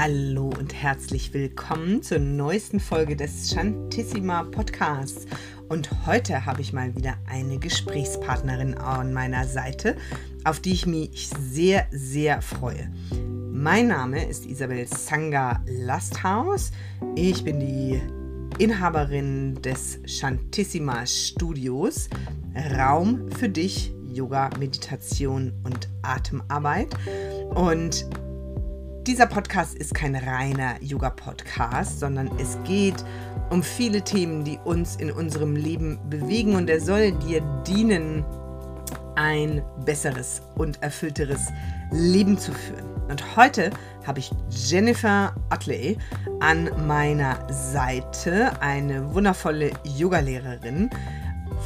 Hallo und herzlich willkommen zur neuesten Folge des Shantissima Podcasts. Und heute habe ich mal wieder eine Gesprächspartnerin an meiner Seite, auf die ich mich sehr, sehr freue. Mein Name ist Isabel Sanga Lasthaus. Ich bin die Inhaberin des Shantissima Studios. Raum für dich, Yoga, Meditation und Atemarbeit. Und dieser Podcast ist kein reiner Yoga-Podcast, sondern es geht um viele Themen, die uns in unserem Leben bewegen und er soll dir dienen, ein besseres und erfüllteres Leben zu führen. Und heute habe ich Jennifer Otley an meiner Seite, eine wundervolle Yogalehrerin,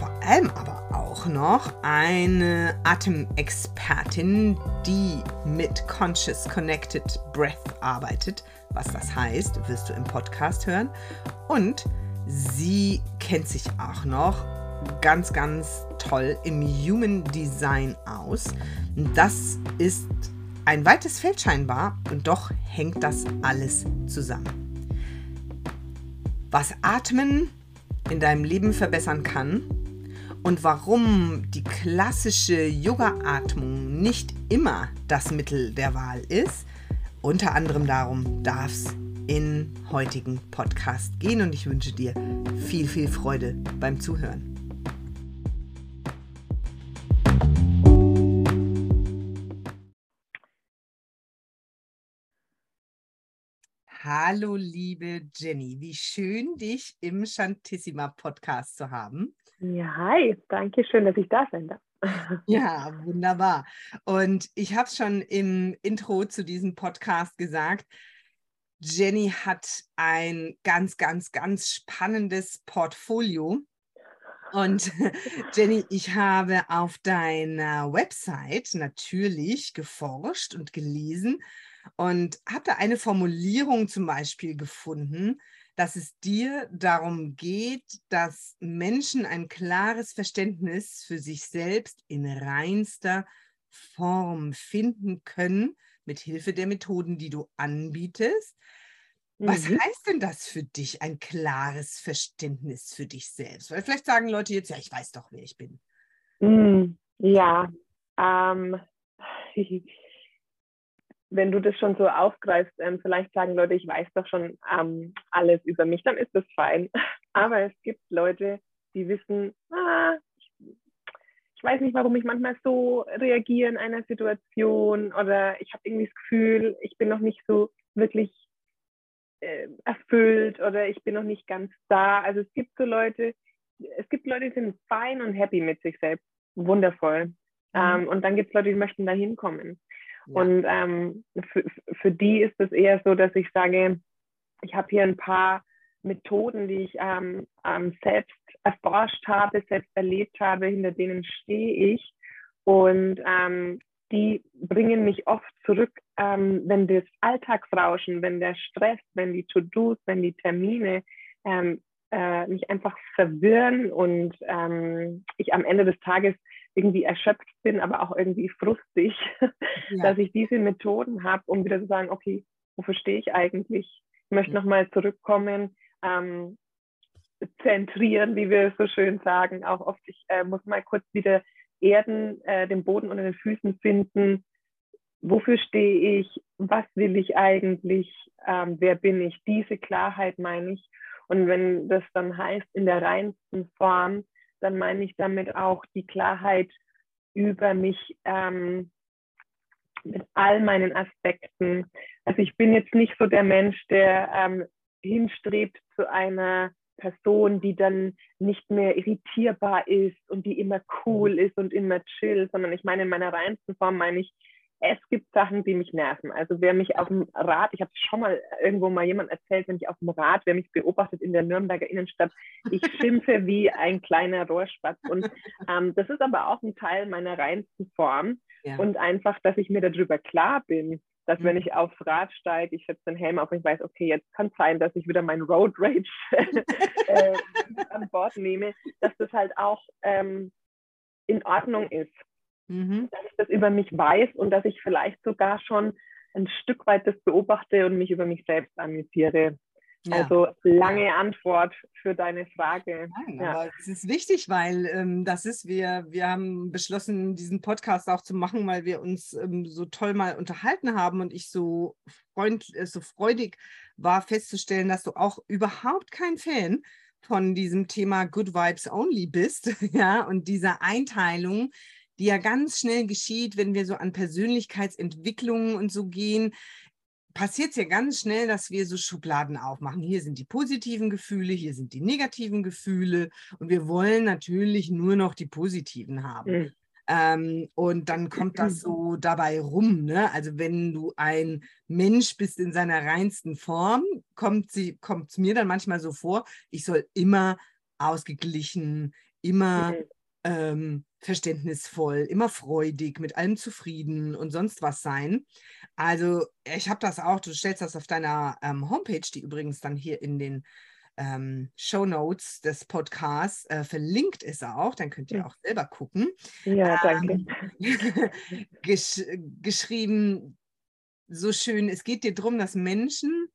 vor allem aber auch noch eine Atemexpertin, die mit Conscious Connected Breath arbeitet. Was das heißt, wirst du im Podcast hören. Und sie kennt sich auch noch ganz, ganz toll im Human Design aus. Das ist ein weites Feld scheinbar und doch hängt das alles zusammen. Was Atmen in deinem Leben verbessern kann und warum die klassische Yoga-Atmung nicht immer das Mittel der Wahl ist. Unter anderem darum darf es in heutigen Podcast gehen und ich wünsche dir viel, viel Freude beim Zuhören. Hallo, liebe Jenny, wie schön, dich im Shantissima Podcast zu haben. Ja, hi, danke schön, dass ich da sein darf. Ja, wunderbar. Und ich habe es schon im Intro zu diesem Podcast gesagt. Jenny hat ein ganz, ganz, ganz spannendes Portfolio. Und Jenny, ich habe auf deiner Website natürlich geforscht und gelesen und habe da eine Formulierung zum Beispiel gefunden, dass es dir darum geht, dass Menschen ein klares Verständnis für sich selbst in reinster Form finden können, mit Hilfe der Methoden, die du anbietest. Was mhm. heißt denn das für dich, ein klares Verständnis für dich selbst? Weil vielleicht sagen Leute jetzt, ja, ich weiß doch, wer ich bin. Mm, ja, ähm, wenn du das schon so aufgreifst, ähm, vielleicht sagen Leute, ich weiß doch schon ähm, alles über mich, dann ist das fein. Aber es gibt Leute, die wissen, ah, ich, ich weiß nicht, warum ich manchmal so reagiere in einer Situation oder ich habe irgendwie das Gefühl, ich bin noch nicht so wirklich äh, erfüllt oder ich bin noch nicht ganz da. Also es gibt so Leute, es gibt Leute, die sind fein und happy mit sich selbst. Wundervoll. Mhm. Ähm, und dann gibt es Leute, die möchten da hinkommen. Und ähm, für, für die ist es eher so, dass ich sage, ich habe hier ein paar Methoden, die ich ähm, ähm, selbst erforscht habe, selbst erlebt habe, hinter denen stehe ich. Und ähm, die bringen mich oft zurück, ähm, wenn das Alltagsrauschen, wenn der Stress, wenn die To-Dos, wenn die Termine ähm, äh, mich einfach verwirren und ähm, ich am Ende des Tages irgendwie erschöpft bin, aber auch irgendwie frustig, ja. dass ich diese Methoden habe, um wieder zu sagen, okay, wofür stehe ich eigentlich? Ich möchte nochmal zurückkommen, ähm, zentrieren, wie wir so schön sagen. Auch oft, ich äh, muss mal kurz wieder erden, äh, den Boden unter den Füßen finden. Wofür stehe ich? Was will ich eigentlich? Ähm, wer bin ich? Diese Klarheit meine ich. Und wenn das dann heißt, in der reinsten Form, dann meine ich damit auch die Klarheit über mich ähm, mit all meinen Aspekten. Also ich bin jetzt nicht so der Mensch, der ähm, hinstrebt zu einer Person, die dann nicht mehr irritierbar ist und die immer cool ist und immer chill, sondern ich meine, in meiner reinsten Form meine ich, es gibt Sachen, die mich nerven. Also wer mich auf dem Rad, ich habe schon mal irgendwo mal jemand erzählt, wenn ich auf dem Rad, wer mich beobachtet in der Nürnberger Innenstadt, ich schimpfe wie ein kleiner Rohrspatz. Und ähm, das ist aber auch ein Teil meiner reinsten Form. Ja. Und einfach, dass ich mir darüber klar bin, dass mhm. wenn ich aufs Rad steige, ich setze den Helm auf und ich weiß, okay, jetzt kann es sein, dass ich wieder mein Road Rage äh, an Bord nehme, dass das halt auch ähm, in Ordnung ist mhm. dass ich das über mich weiß und dass ich vielleicht sogar schon ein Stück weit das beobachte und mich über mich selbst amüsiere. Ja. Also lange. Antwort für deine Frage. Nein, ja. aber es ist wichtig, weil ähm, das ist, wir, wir haben beschlossen, diesen Podcast auch zu machen, weil wir uns ähm, so toll mal unterhalten haben und ich so, freund, äh, so freudig war festzustellen, dass du auch überhaupt kein Fan von diesem Thema Good Vibes Only bist, ja, und dieser Einteilung, die ja ganz schnell geschieht, wenn wir so an Persönlichkeitsentwicklungen und so gehen passiert es ja ganz schnell, dass wir so Schubladen aufmachen. Hier sind die positiven Gefühle, hier sind die negativen Gefühle und wir wollen natürlich nur noch die positiven haben. Mhm. Ähm, und dann kommt das so dabei rum. Ne? Also wenn du ein Mensch bist in seiner reinsten Form, kommt es mir dann manchmal so vor, ich soll immer ausgeglichen, immer mhm. Ähm, verständnisvoll, immer freudig, mit allem zufrieden und sonst was sein. Also ich habe das auch, du stellst das auf deiner ähm, Homepage, die übrigens dann hier in den ähm, Show Notes des Podcasts äh, verlinkt ist auch, dann könnt ihr hm. auch selber gucken. Ja, danke. Ähm, gesch geschrieben, so schön, es geht dir darum, dass Menschen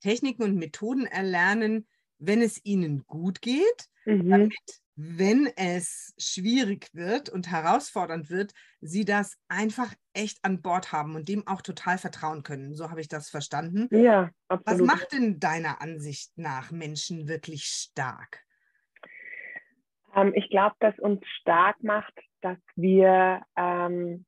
Techniken und Methoden erlernen, wenn es ihnen gut geht, mhm. damit wenn es schwierig wird und herausfordernd wird, sie das einfach echt an Bord haben und dem auch total vertrauen können. So habe ich das verstanden. Ja, absolut. Was macht denn deiner Ansicht nach Menschen wirklich stark? Ähm, ich glaube, dass uns stark macht, dass wir ähm,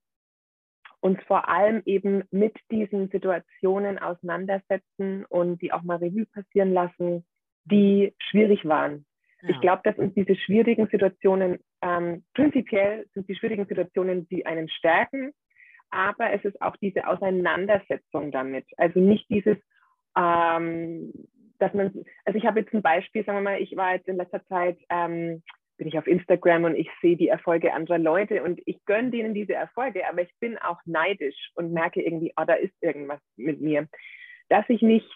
uns vor allem eben mit diesen Situationen auseinandersetzen und die auch mal Revue passieren lassen, die schwierig waren ja. Ich glaube, dass uns diese schwierigen Situationen, ähm, prinzipiell sind die schwierigen Situationen, die einen stärken, aber es ist auch diese Auseinandersetzung damit. Also nicht dieses, ähm, dass man, also ich habe jetzt ein Beispiel, sagen wir mal, ich war jetzt in letzter Zeit, ähm, bin ich auf Instagram und ich sehe die Erfolge anderer Leute und ich gönne denen diese Erfolge, aber ich bin auch neidisch und merke irgendwie, oh, da ist irgendwas mit mir. Dass ich nicht,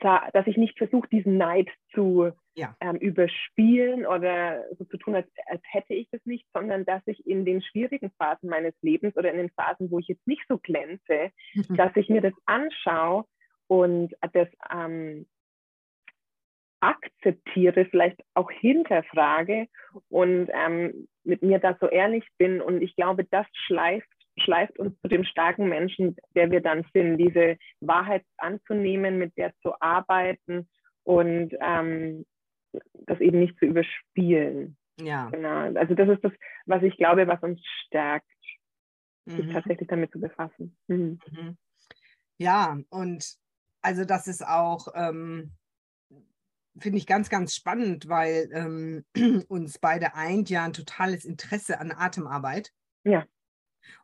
dass ich nicht versuche, diesen Neid zu ja. ähm, überspielen oder so zu tun, als, als hätte ich das nicht, sondern dass ich in den schwierigen Phasen meines Lebens oder in den Phasen, wo ich jetzt nicht so glänze, mhm. dass ich mir das anschaue und das ähm, akzeptiere, vielleicht auch hinterfrage und ähm, mit mir da so ehrlich bin. Und ich glaube, das schleift, schleift uns zu dem starken Menschen, der wir dann sind, diese Wahrheit anzunehmen, mit der zu arbeiten und ähm, das eben nicht zu überspielen. Ja. Genau. Also das ist das, was ich glaube, was uns stärkt, mhm. sich tatsächlich damit zu befassen. Mhm. Mhm. Ja, und also das ist auch, ähm, finde ich ganz, ganz spannend, weil ähm, uns beide eint ja ein totales Interesse an Atemarbeit. Ja.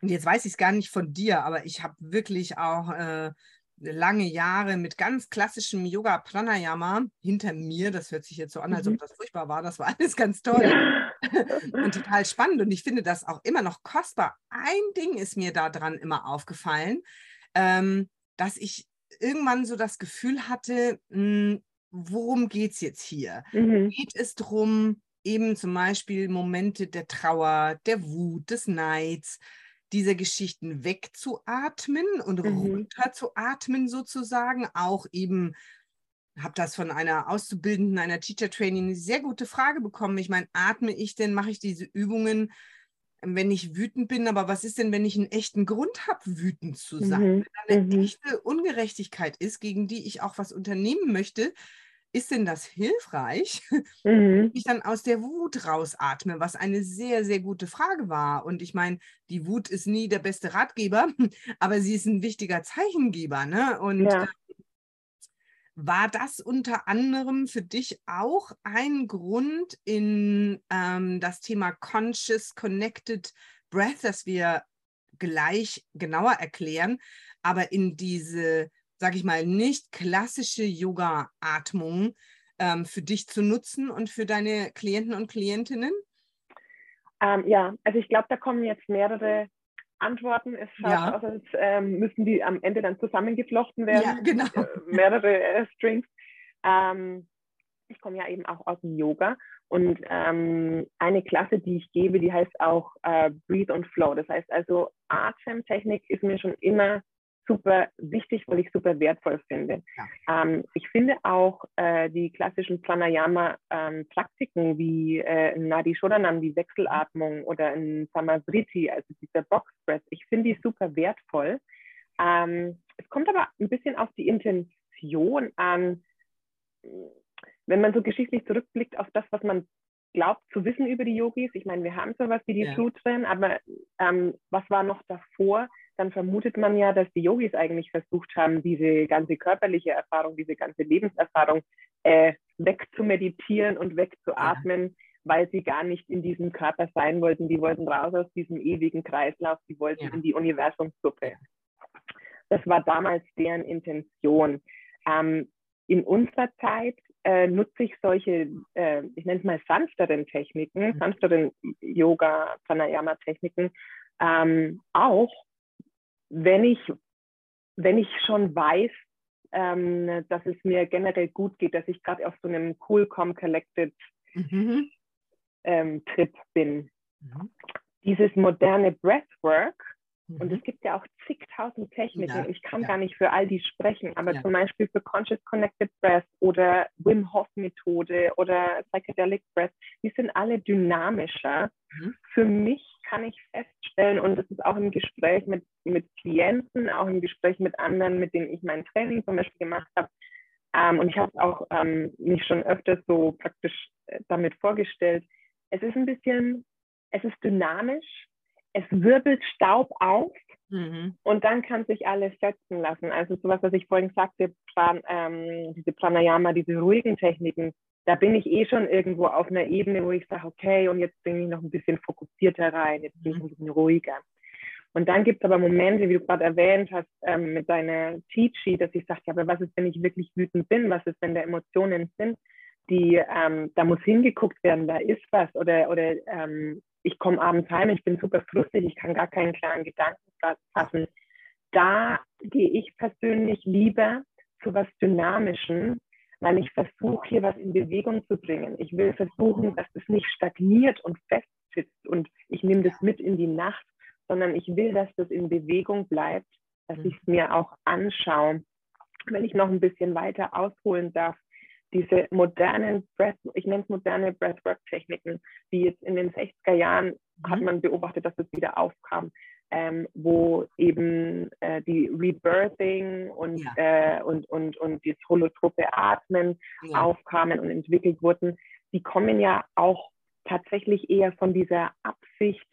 Und jetzt weiß ich es gar nicht von dir, aber ich habe wirklich auch äh, lange Jahre mit ganz klassischem Yoga Pranayama hinter mir. Das hört sich jetzt so an, als ob mhm. das furchtbar war. Das war alles ganz toll und total spannend. Und ich finde das auch immer noch kostbar. Ein Ding ist mir daran immer aufgefallen, ähm, dass ich irgendwann so das Gefühl hatte, mh, hm, worum geht es jetzt hier? Mhm. Geht es darum, eben zum Beispiel Momente der Trauer, der Wut, des Neids, diese Geschichten wegzuatmen und mhm. runterzuatmen sozusagen, auch eben habe das von einer Auszubildenden, einer Teacher Training, eine sehr gute Frage bekommen. Ich meine, atme ich denn, mache ich diese Übungen, wenn ich wütend bin, aber was ist denn, wenn ich einen echten Grund habe, wütend zu sein? Mhm. Wenn da eine mhm. echte Ungerechtigkeit ist, gegen die ich auch was unternehmen möchte, ist denn das hilfreich, mhm. wenn ich dann aus der Wut rausatme, was eine sehr, sehr gute Frage war. Und ich meine, die Wut ist nie der beste Ratgeber, aber sie ist ein wichtiger Zeichengeber. Ne? Und ja. Äh, war das unter anderem für dich auch ein Grund in ähm, das Thema Conscious Connected Breath, das wir gleich genauer erklären, aber in diese sage ich mal, nicht klassische Yoga-Atmung ähm, für dich zu nutzen und für deine Klienten und Klientinnen? Ähm, ja, also ich glaube, da kommen jetzt mehrere Antworten. Es schaut ja. aus, als ähm, müssen die am Ende dann zusammengeflochten werden. Ja, genau. Äh, mehrere äh, Strings. Ähm, ich komme ja eben auch aus dem Yoga und ähm, eine Klasse, die ich gebe, die heißt auch äh, Breathe and Flow. Das heißt also, Atemtechnik ist mir schon immer super wichtig, weil ich super wertvoll finde. Ja. Ähm, ich finde auch äh, die klassischen Pranayama-Praktiken ähm, wie äh, Nadi Shodanam, die Wechselatmung oder in Samasriti, also dieser Box Breath, ich finde die super wertvoll. Ähm, es kommt aber ein bisschen auf die Intention an, wenn man so geschichtlich zurückblickt auf das, was man glaubt zu wissen über die Yogis. Ich meine, wir haben sowas wie die ja. drin, aber ähm, was war noch davor? Dann vermutet man ja, dass die Yogis eigentlich versucht haben, diese ganze körperliche Erfahrung, diese ganze Lebenserfahrung äh, wegzumeditieren und wegzuatmen, ja. weil sie gar nicht in diesem Körper sein wollten. Die wollten raus aus diesem ewigen Kreislauf, die wollten ja. in die Universumssuppe. Das war damals deren Intention. Ähm, in unserer Zeit äh, nutze ich solche, äh, ich nenne es mal sanfteren Techniken, mhm. sanfteren Yoga, Pranayama-Techniken, ähm, auch, wenn ich, wenn ich schon weiß, ähm, dass es mir generell gut geht, dass ich gerade auf so einem cool, calm, collected mhm. ähm, Trip bin. Mhm. Dieses moderne Breathwork, mhm. und es gibt ja auch zigtausend Techniken, ja, ich kann ja. gar nicht für all die sprechen, aber ja. zum Beispiel für Conscious Connected Breath oder Wim Hof Methode oder Psychedelic Breath, die sind alle dynamischer. Mhm. Für mich kann ich feststellen, und das ist auch im Gespräch mit, mit Klienten, auch im Gespräch mit anderen, mit denen ich mein Training zum Beispiel gemacht habe, ähm, und ich habe auch ähm, mich schon öfters so praktisch äh, damit vorgestellt, es ist ein bisschen, es ist dynamisch, es wirbelt Staub auf mhm. und dann kann sich alles setzen lassen. Also sowas, was ich vorhin sagte, Pran, ähm, diese Pranayama, diese ruhigen Techniken, da bin ich eh schon irgendwo auf einer Ebene, wo ich sage, okay, und jetzt bin ich noch ein bisschen fokussierter rein, jetzt bin ich mhm. ein bisschen ruhiger. Und dann gibt es aber Momente, wie du gerade erwähnt hast, ähm, mit deiner Teachy, dass ich sage, ja, aber was ist, wenn ich wirklich wütend bin? Was ist, wenn da Emotionen sind, die, ähm, da muss hingeguckt werden, da ist was oder, oder ähm, ich komme abends heim, ich bin super frustig, ich kann gar keinen klaren Gedanken fassen. Da gehe ich persönlich lieber zu was Dynamischem, weil ich versuche, hier was in Bewegung zu bringen. Ich will versuchen, dass es nicht stagniert und festsitzt und ich nehme das mit in die Nacht, sondern ich will, dass das in Bewegung bleibt, dass ich es mir auch anschaue. Wenn ich noch ein bisschen weiter ausholen darf, diese modernen Breath, ich nenne es moderne Breathwork-Techniken, die jetzt in den 60er Jahren mhm. hat man beobachtet, dass es wieder aufkam ähm, wo eben äh, die Rebirthing und, ja. äh, und, und, und das holotrope Atmen ja. aufkamen und entwickelt wurden, die kommen ja auch tatsächlich eher von dieser Absicht,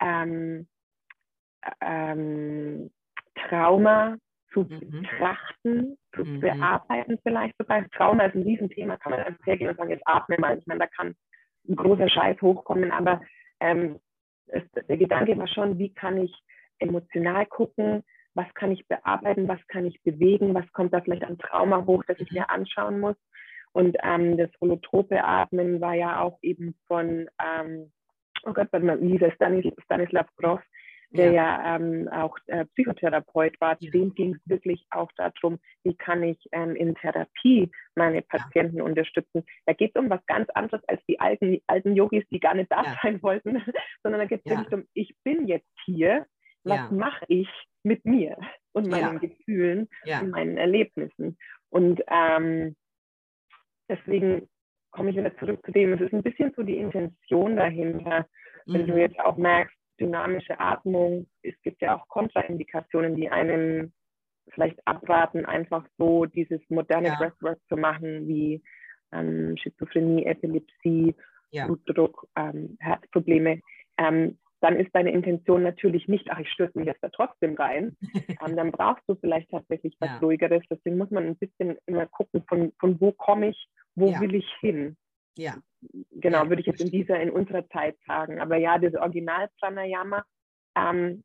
ähm, ähm, Trauma zu mhm. betrachten, zu mhm. bearbeiten vielleicht sogar. Trauma ist ein Riesenthema, kann man einfach hergehen und sagen, jetzt atme mal. Ich meine, da kann ein großer Scheiß hochkommen, aber ähm, es, der Gedanke war schon, wie kann ich emotional gucken, was kann ich bearbeiten, was kann ich bewegen, was kommt da vielleicht an Trauma hoch, das ich mir anschauen muss. Und ähm, das holotrope Atmen war ja auch eben von, ähm, oh Gott, warte mal, wie hieß Stanis, Stanislav Grof, der ja, ja ähm, auch äh, Psychotherapeut war. Ja. Dem ging es wirklich auch darum, wie kann ich ähm, in Therapie meine Patienten ja. unterstützen. Da geht es um was ganz anderes als die alten, alten Yogis, die gar nicht da sein wollten, sondern da geht es wirklich um, ich bin jetzt hier, was mache ich mit mir und meinen Gefühlen und meinen Erlebnissen. Und ähm, deswegen komme ich wieder zurück zu dem, es ist ein bisschen so die Intention dahinter, wenn mhm. du jetzt auch merkst, dynamische Atmung. Es gibt ja auch Kontraindikationen, die einem vielleicht abraten, einfach so dieses moderne ja. Breathwork zu machen, wie ähm, Schizophrenie, Epilepsie, ja. Blutdruck, ähm, Herzprobleme. Ähm, dann ist deine Intention natürlich nicht, ach, ich stürze mich jetzt da trotzdem rein. ähm, dann brauchst du vielleicht tatsächlich was ja. Ruhigeres. Deswegen muss man ein bisschen immer gucken, von, von wo komme ich, wo will ich hin. Ja. Genau, würde ich jetzt in dieser, in unserer Zeit sagen. Aber ja, das Original Pranayama ähm,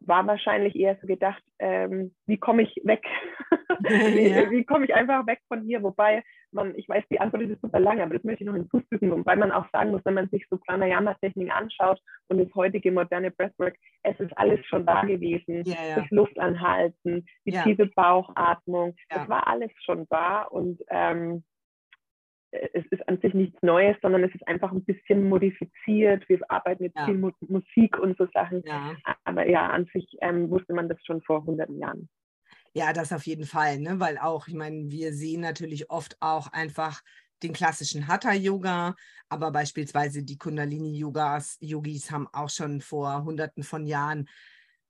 war wahrscheinlich eher so gedacht, ähm, wie komme ich weg? wie, ja. wie komme ich einfach weg von hier? Wobei man, ich weiß, die Antwort ist super lang, aber das möchte ich noch hinzufügen, wobei man auch sagen muss, wenn man sich so Pranayama-Techniken anschaut und das heutige moderne Breathwork, es ist alles schon da gewesen. Ja, ja. Das Luftanhalten, die tiefe Bauchatmung, das war alles schon da und ähm, es ist an sich nichts Neues, sondern es ist einfach ein bisschen modifiziert. Wir arbeiten mit ja. viel Mu Musik und so Sachen. Ja. Aber ja, an sich ähm, wusste man das schon vor hunderten Jahren. Ja, das auf jeden Fall, ne? weil auch, ich meine, wir sehen natürlich oft auch einfach den klassischen Hatha-Yoga, aber beispielsweise die Kundalini-Yogas, Yogis haben auch schon vor hunderten von Jahren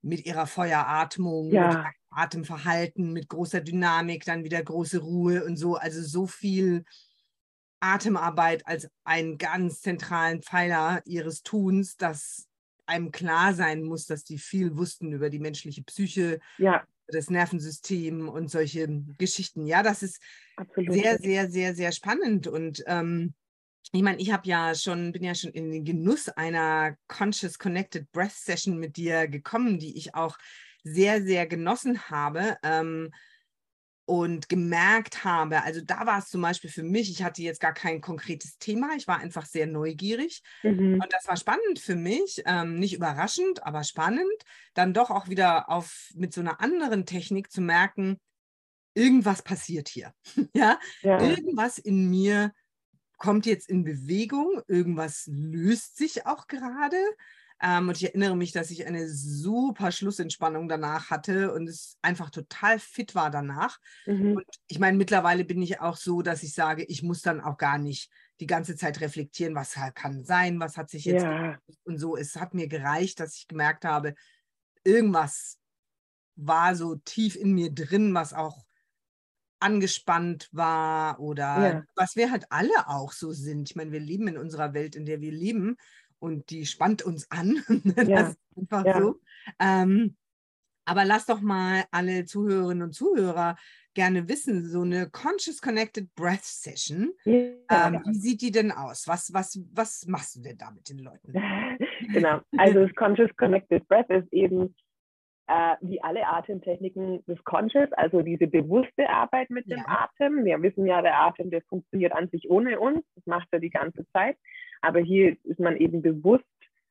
mit ihrer Feueratmung, ja. mit Atemverhalten, mit großer Dynamik, dann wieder große Ruhe und so, also so viel Atemarbeit als einen ganz zentralen Pfeiler ihres Tuns, dass einem klar sein muss, dass die viel wussten über die menschliche Psyche, ja das Nervensystem und solche Geschichten. Ja, das ist Absolut. sehr, sehr, sehr, sehr spannend. Und ähm, ich meine, ich habe ja schon, bin ja schon in den Genuss einer Conscious Connected Breath Session mit dir gekommen, die ich auch sehr, sehr genossen habe. Ähm, und gemerkt habe, also da war es zum Beispiel für mich, ich hatte jetzt gar kein konkretes Thema, ich war einfach sehr neugierig mhm. und das war spannend für mich, ähm, nicht überraschend, aber spannend, dann doch auch wieder auf mit so einer anderen Technik zu merken, irgendwas passiert hier, ja? ja, irgendwas in mir kommt jetzt in Bewegung, irgendwas löst sich auch gerade ähm, und ich erinnere mich, dass ich eine super Schlussentspannung danach hatte und es einfach total fit war danach. Mhm. Und ich meine, mittlerweile bin ich auch so, dass ich sage, ich muss dann auch gar nicht die ganze Zeit reflektieren, was kann sein, was hat sich jetzt ja. und so. Es hat mir gereicht, dass ich gemerkt habe, irgendwas war so tief in mir drin, was auch angespannt war oder ja. was wir halt alle auch so sind. Ich meine, wir leben in unserer Welt, in der wir leben und die spannt uns an. das ja. ist einfach ja. so. Ähm, aber lass doch mal alle Zuhörerinnen und Zuhörer gerne wissen, so eine Conscious Connected Breath Session, ja, ähm, wie sieht die denn aus? Was, was, was machst du denn da mit den Leuten? genau, also das Conscious Connected Breath ist eben äh, wie alle Atemtechniken das Conscious, also diese bewusste Arbeit mit dem Atem. Wir wissen ja, der Atem, der funktioniert an sich ohne uns, das macht er die ganze Zeit. Aber hier ist man eben bewusst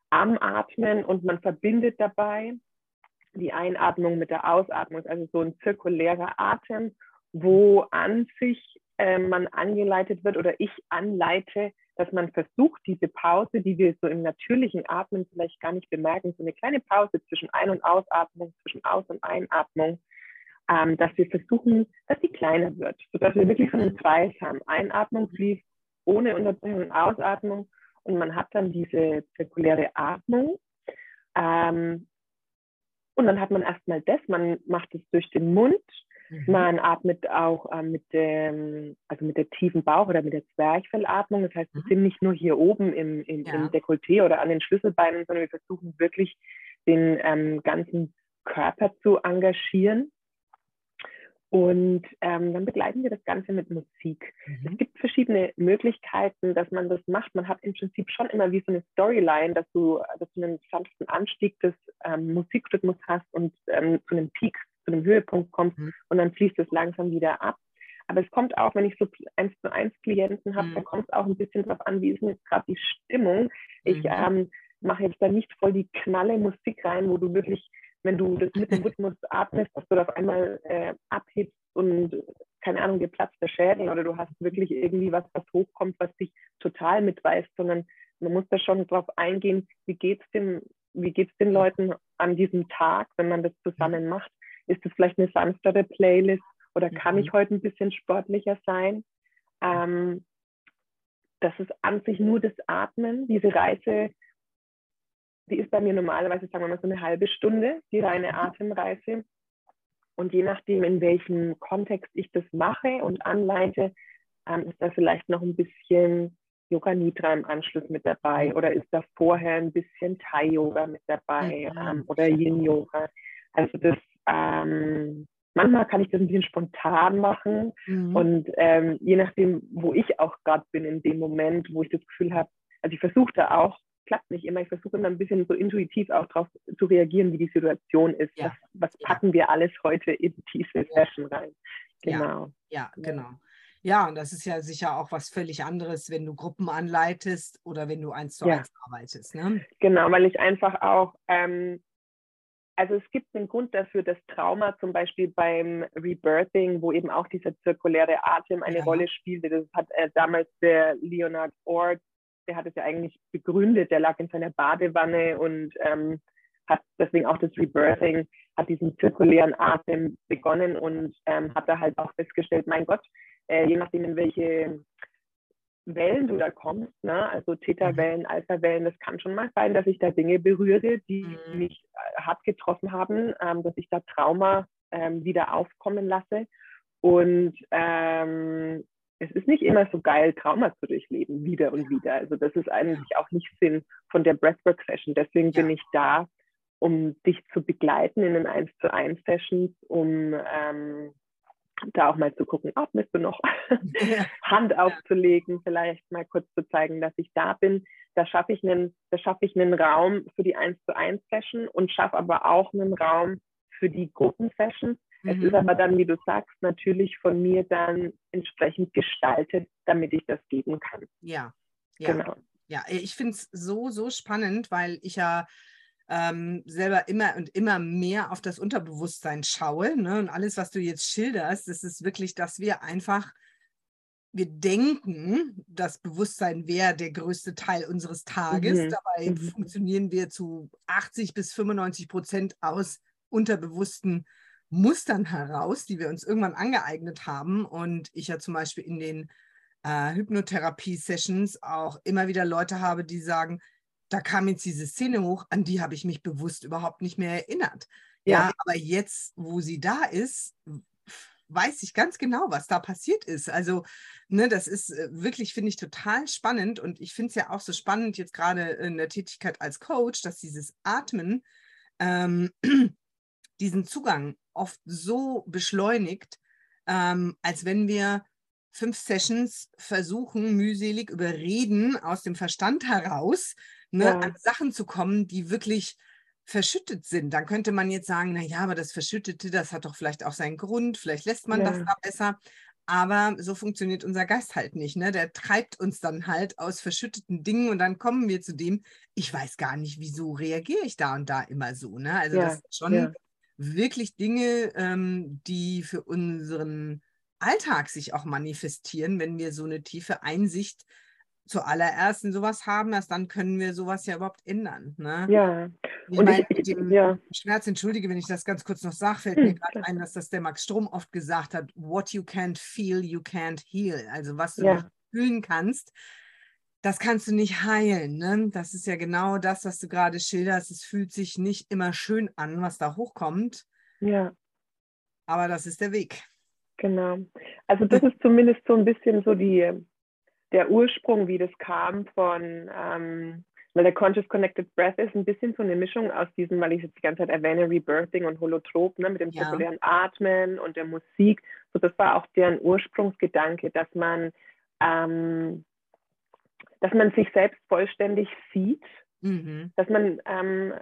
am Atmen und man verbindet dabei die Einatmung mit der Ausatmung, also so ein zirkulärer Atem, wo an sich äh, man angeleitet wird oder ich anleite, dass man versucht, diese Pause, die wir so im natürlichen Atmen vielleicht gar nicht bemerken, so eine kleine Pause zwischen Ein- und Ausatmung, zwischen Aus- und Einatmung, ähm, dass wir versuchen, dass die kleiner wird, sodass wir wirklich so einen Kreis haben. Einatmung fließt ohne Unterbrechung und Ausatmung und man hat dann diese zirkuläre Atmung. Ähm, und dann hat man erstmal das, man macht es durch den Mund, mhm. man atmet auch äh, mit dem, also mit der tiefen Bauch- oder mit der Zwerchfellatmung. Das heißt, wir mhm. sind nicht nur hier oben im, im, ja. im Dekolleté oder an den Schlüsselbeinen, sondern wir versuchen wirklich den ähm, ganzen Körper zu engagieren. Und ähm, dann begleiten wir das Ganze mit Musik. Mhm. Es gibt verschiedene Möglichkeiten, dass man das macht. Man hat im Prinzip schon immer wie so eine Storyline, dass du, dass du einen sanften Anstieg des ähm, Musikrhythmus hast und ähm, zu einem Peak, zu einem Höhepunkt kommst mhm. und dann fließt es langsam wieder ab. Aber es kommt auch, wenn ich so eins zu eins Klienten habe, mhm. da kommt es auch ein bisschen drauf an, wie ist denn jetzt gerade die Stimmung. Ich mhm. ähm, mache jetzt da nicht voll die knalle Musik rein, wo du wirklich wenn du das mit dem Rhythmus atmest, dass du das auf einmal äh, abhebst und, keine Ahnung, dir platzt der Schädel oder du hast wirklich irgendwie was, was hochkommt, was dich total mitweist, sondern man muss da schon drauf eingehen, wie geht's dem, wie geht's den Leuten an diesem Tag, wenn man das zusammen macht? Ist es vielleicht eine sanftere Playlist oder kann ich mhm. heute ein bisschen sportlicher sein? Ähm, das ist an sich nur das Atmen, diese Reise die ist bei mir normalerweise, sagen wir mal, so eine halbe Stunde, die reine Atemreise. Und je nachdem, in welchem Kontext ich das mache und anleite, ähm, ist da vielleicht noch ein bisschen Yoga Nidra im Anschluss mit dabei oder ist da vorher ein bisschen Thai Yoga mit dabei mhm. ähm, oder Yin Yoga. Also das ähm, manchmal kann ich das ein bisschen spontan machen mhm. und ähm, je nachdem, wo ich auch gerade bin in dem Moment, wo ich das Gefühl habe, also ich versuche da auch klappt nicht immer. Ich versuche immer ein bisschen so intuitiv auch darauf zu reagieren, wie die Situation ist. Ja. Was, was, packen ja. wir alles heute in diese Session rein? Genau. Ja, ja, genau. Ja, und das ist ja sicher auch was völlig anderes, wenn du Gruppen anleitest oder wenn du eins zu eins arbeitest. Ne? Genau, weil ich einfach auch ähm, also es gibt einen Grund dafür, dass Trauma zum Beispiel beim Rebirthing, wo eben auch dieser zirkuläre Atem eine ja. Rolle spielte, das hat äh, damals der Leonard Ort, der hat es ja eigentlich begründet, der lag in seiner Badewanne und ähm, hat deswegen auch das Rebirthing, hat diesen zirkulären Atem begonnen und ähm, hat da halt auch festgestellt, mein Gott, äh, je nachdem in welche Wellen du da kommst, ne? also Theta-Wellen, mhm. Alpha-Wellen, das kann schon mal sein, dass ich da Dinge berühre, die mhm. mich äh, hart getroffen haben, ähm, dass ich da Trauma ähm, wieder aufkommen lasse. Und ähm, es ist nicht immer so geil, Trauma zu durchleben, wieder und wieder. Also das ist eigentlich auch nicht Sinn von der Breathwork-Session. Deswegen ja. bin ich da, um dich zu begleiten in den 1 zu 1 Sessions, um ähm, da auch mal zu gucken, atmest du noch, ja. Hand aufzulegen, vielleicht mal kurz zu zeigen, dass ich da bin. Da schaffe ich einen, da schaffe ich einen Raum für die 1 zu 1 Session und schaffe aber auch einen Raum für die Gruppensessions. Mhm. Es ist aber dann, wie du sagst, natürlich von mir dann entsprechend gestaltet, damit ich das geben kann. Ja, ja. Genau. Ja, ich finde es so, so spannend, weil ich ja ähm, selber immer und immer mehr auf das Unterbewusstsein schaue. Ne? Und alles, was du jetzt schilderst, das ist wirklich, dass wir einfach, wir denken, das Bewusstsein wäre der größte Teil unseres Tages. Mhm. Dabei mhm. funktionieren wir zu 80 bis 95 Prozent aus unterbewussten Mustern heraus, die wir uns irgendwann angeeignet haben. Und ich ja zum Beispiel in den äh, Hypnotherapie-Sessions auch immer wieder Leute habe, die sagen, da kam jetzt diese Szene hoch, an die habe ich mich bewusst überhaupt nicht mehr erinnert. Ja. ja, aber jetzt, wo sie da ist, weiß ich ganz genau, was da passiert ist. Also, ne, das ist äh, wirklich, finde ich, total spannend. Und ich finde es ja auch so spannend, jetzt gerade in der Tätigkeit als Coach, dass dieses Atmen ähm, diesen Zugang oft so beschleunigt, ähm, als wenn wir fünf Sessions versuchen, mühselig überreden aus dem Verstand heraus, ne, ja. an Sachen zu kommen, die wirklich verschüttet sind. Dann könnte man jetzt sagen, naja, aber das Verschüttete, das hat doch vielleicht auch seinen Grund, vielleicht lässt man ja. das da besser. Aber so funktioniert unser Geist halt nicht. Ne? Der treibt uns dann halt aus verschütteten Dingen und dann kommen wir zu dem, ich weiß gar nicht, wieso reagiere ich da und da immer so. Ne? Also ja. das sind schon ja. Wirklich Dinge, ähm, die für unseren Alltag sich auch manifestieren, wenn wir so eine tiefe Einsicht zuallererst in sowas haben, erst dann können wir sowas ja überhaupt ändern. Ne? Ja. Ich und meine, ich, dem ja. Schmerz, entschuldige, wenn ich das ganz kurz noch sage, fällt hm. mir gerade ein, dass das der Max Strom oft gesagt hat, what you can't feel, you can't heal. Also was du ja. nicht fühlen kannst, das kannst du nicht heilen. Ne? Das ist ja genau das, was du gerade schilderst. Es fühlt sich nicht immer schön an, was da hochkommt. Ja. Aber das ist der Weg. Genau. Also das ist zumindest so ein bisschen so die der Ursprung, wie das kam von, ähm, weil der Conscious Connected Breath ist ein bisschen so eine Mischung aus diesem, weil ich es jetzt die ganze Zeit erwähne, Rebirthing und Holotrop, ne, mit dem ja. zirkulären Atmen und der Musik. So, das war auch deren Ursprungsgedanke, dass man, ähm, dass man sich selbst vollständig sieht, mhm. dass man ähm,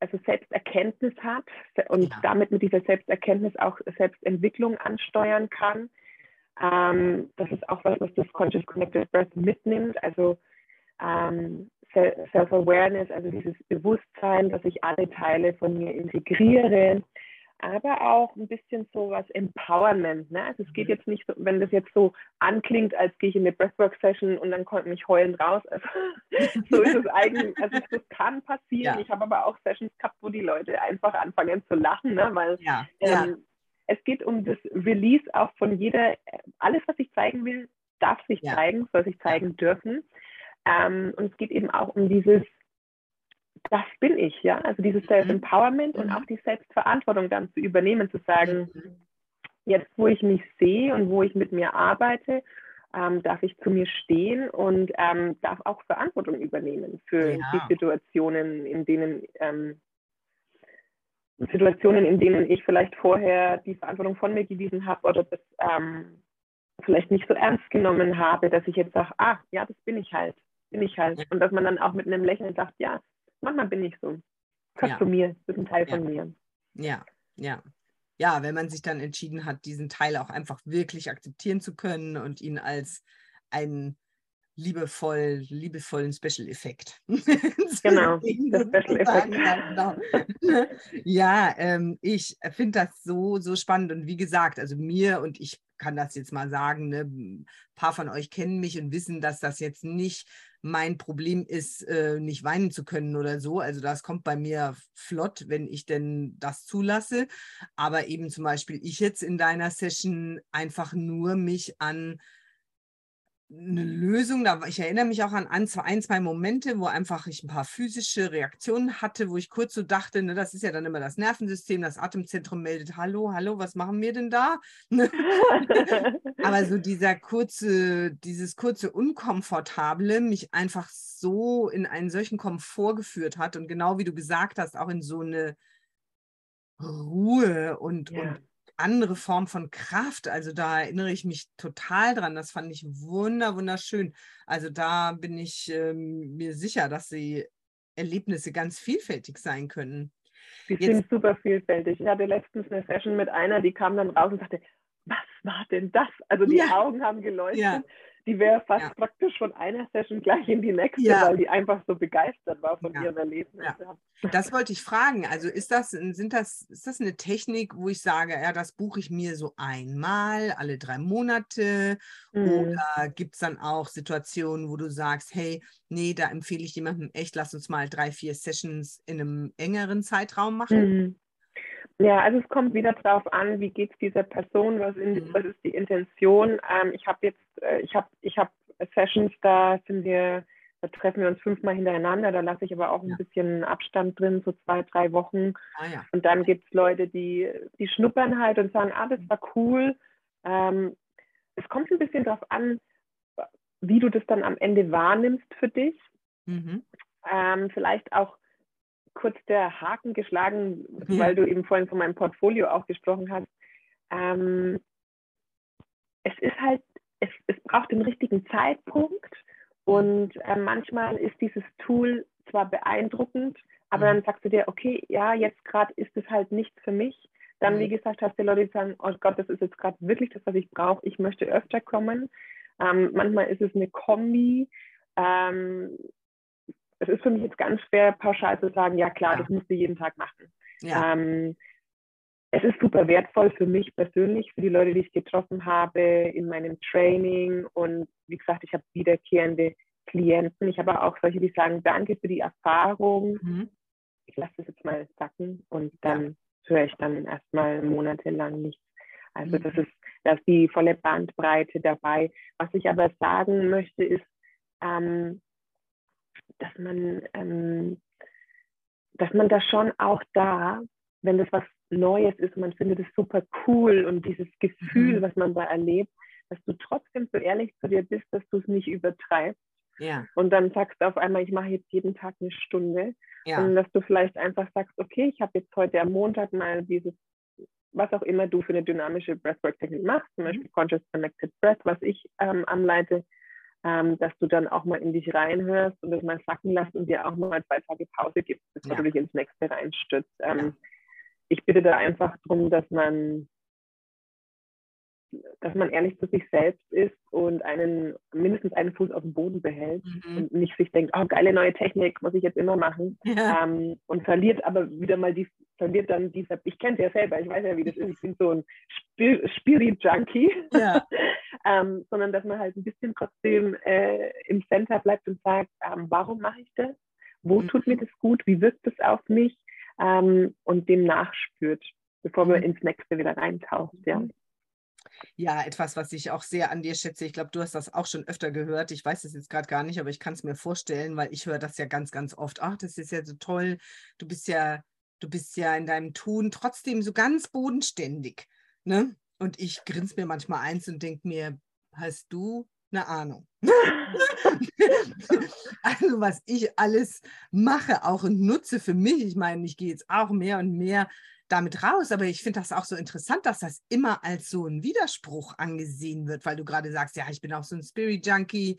also Selbsterkenntnis hat und ja. damit mit dieser Selbsterkenntnis auch Selbstentwicklung ansteuern kann ähm, das ist auch was, was das Conscious Connected Breath mitnimmt. Also ähm, Self-Awareness, also dieses Bewusstsein, dass ich alle Teile von mir integriere, aber auch ein bisschen so was Empowerment. Ne? Also es geht mhm. jetzt nicht so, wenn das jetzt so anklingt, als gehe ich in eine Breathwork-Session und dann kommt mich heulend raus. Also, so ist es eigentlich, also das kann passieren. Ja. Ich habe aber auch Sessions gehabt, wo die Leute einfach anfangen zu lachen, ne? weil ja. Ähm, es geht um das Release auch von jeder, alles, was ich zeigen will, darf sich ja. zeigen, soll sich zeigen dürfen. Ähm, und es geht eben auch um dieses, das bin ich, ja, also dieses mhm. Self-Empowerment mhm. und auch die Selbstverantwortung dann zu übernehmen, zu sagen, mhm. jetzt wo ich mich sehe und wo ich mit mir arbeite, ähm, darf ich zu mir stehen und ähm, darf auch Verantwortung übernehmen für ja. die Situationen, in denen ähm, Situationen, in denen ich vielleicht vorher die Verantwortung von mir gewiesen habe oder das ähm, vielleicht nicht so ernst genommen habe, dass ich jetzt sage, ah, ja, das bin ich halt, bin ich halt. Und dass man dann auch mit einem Lächeln sagt, ja, manchmal bin ich so. Gehört ja. zu mir, das ist ein Teil ja. von mir. Ja, ja. Ja, wenn man sich dann entschieden hat, diesen Teil auch einfach wirklich akzeptieren zu können und ihn als einen liebevoll, liebevollen Special-Effekt. Genau, der Special-Effekt. Ja, genau. ja ähm, ich finde das so, so spannend und wie gesagt, also mir und ich kann das jetzt mal sagen, ne, ein paar von euch kennen mich und wissen, dass das jetzt nicht mein Problem ist, äh, nicht weinen zu können oder so. Also das kommt bei mir flott, wenn ich denn das zulasse. Aber eben zum Beispiel ich jetzt in deiner Session einfach nur mich an eine Lösung. Da, ich erinnere mich auch an ein zwei, ein, zwei Momente, wo einfach ich ein paar physische Reaktionen hatte, wo ich kurz so dachte, ne, das ist ja dann immer das Nervensystem, das Atemzentrum meldet, hallo, hallo, was machen wir denn da? Aber so dieser kurze, dieses kurze Unkomfortable mich einfach so in einen solchen Komfort geführt hat und genau wie du gesagt hast, auch in so eine Ruhe und, ja. und andere Form von Kraft. Also da erinnere ich mich total dran. Das fand ich wunder, wunderschön. Also da bin ich ähm, mir sicher, dass die Erlebnisse ganz vielfältig sein können. Die Jetzt, sind super vielfältig. Ich hatte letztens eine Session mit einer, die kam dann raus und sagte, was war denn das? Also die ja. Augen haben geleuchtet. Ja die wäre fast ja. praktisch von einer Session gleich in die nächste, ja. weil die einfach so begeistert war von ja. ihrem Erlebnis. Das wollte ich fragen. Also ist das, sind das, ist das eine Technik, wo ich sage, ja, das buche ich mir so einmal, alle drei Monate? Mhm. Oder gibt es dann auch Situationen, wo du sagst, hey, nee, da empfehle ich jemandem echt, lass uns mal drei, vier Sessions in einem engeren Zeitraum machen? Mhm. Ja, also es kommt wieder darauf an, wie geht es dieser Person, was, in, mhm. was ist die Intention. Ähm, ich habe jetzt, äh, ich habe ich hab Sessions, da sind wir, da treffen wir uns fünfmal hintereinander, da lasse ich aber auch ein ja. bisschen Abstand drin, so zwei, drei Wochen. Ah, ja. Und dann gibt es Leute, die, die schnuppern halt und sagen, ah, das war cool. Ähm, es kommt ein bisschen darauf an, wie du das dann am Ende wahrnimmst für dich. Mhm. Ähm, vielleicht auch kurz der Haken geschlagen, ja. weil du eben vorhin von meinem Portfolio auch gesprochen hast. Ähm, es ist halt, es, es braucht den richtigen Zeitpunkt und äh, manchmal ist dieses Tool zwar beeindruckend, aber mhm. dann sagst du dir, okay, ja, jetzt gerade ist es halt nichts für mich. Dann, mhm. wie gesagt, hast du Leute, die sagen, oh Gott, das ist jetzt gerade wirklich das, was ich brauche. Ich möchte öfter kommen. Ähm, manchmal ist es eine Kombi. Ähm, es ist für mich jetzt ganz schwer, pauschal zu sagen, ja klar, das musst du jeden Tag machen. Ja. Ähm, es ist super wertvoll für mich persönlich, für die Leute, die ich getroffen habe in meinem Training. Und wie gesagt, ich habe wiederkehrende Klienten. Ich habe auch solche, die sagen, danke für die Erfahrung. Mhm. Ich lasse das jetzt mal sacken und dann ja. höre ich dann erstmal monatelang nichts. Also mhm. das ist, da ist die volle Bandbreite dabei. Was ich aber sagen möchte, ist, ähm, dass man, ähm, dass man da schon auch da, wenn das was Neues ist, man findet es super cool und dieses Gefühl, mhm. was man da erlebt, dass du trotzdem so ehrlich zu dir bist, dass du es nicht übertreibst. Ja. Und dann sagst du auf einmal, ich mache jetzt jeden Tag eine Stunde. Ja. Und dass du vielleicht einfach sagst, okay, ich habe jetzt heute am Montag mal dieses, was auch immer du für eine dynamische Breathwork-Technik machst, zum mhm. Beispiel Conscious Connected Breath, was ich ähm, anleite, ähm, dass du dann auch mal in dich reinhörst und das mal sacken lässt und dir auch mal zwei Tage Pause gibst, bevor ja. du dich ins nächste reinstürzt. Ähm, ja. Ich bitte da einfach darum, dass man dass man ehrlich zu sich selbst ist und einen mindestens einen Fuß auf dem Boden behält mhm. und nicht sich denkt, oh geile neue Technik, muss ich jetzt immer machen ja. ähm, und verliert aber wieder mal die verliert dann dieser, ich kenne es ja selber, ich weiß ja, wie das ist, ich bin so ein Spirit-Junkie, ja. ähm, sondern dass man halt ein bisschen trotzdem äh, im Center bleibt und sagt, ähm, warum mache ich das? Wo mhm. tut mir das gut? Wie wirkt es auf mich? Ähm, und dem nachspürt, bevor man mhm. ins nächste wieder reintaucht. Ja. Ja, etwas, was ich auch sehr an dir schätze. Ich glaube, du hast das auch schon öfter gehört. Ich weiß es jetzt gerade gar nicht, aber ich kann es mir vorstellen, weil ich höre das ja ganz, ganz oft. Ach, das ist ja so toll. Du bist ja, du bist ja in deinem Tun trotzdem so ganz bodenständig. Ne? Und ich grinse mir manchmal eins und denke mir, hast du eine Ahnung? also was ich alles mache, auch und nutze für mich. Ich meine, ich gehe jetzt auch mehr und mehr damit raus. Aber ich finde das auch so interessant, dass das immer als so ein Widerspruch angesehen wird, weil du gerade sagst, ja, ich bin auch so ein Spirit-Junkie.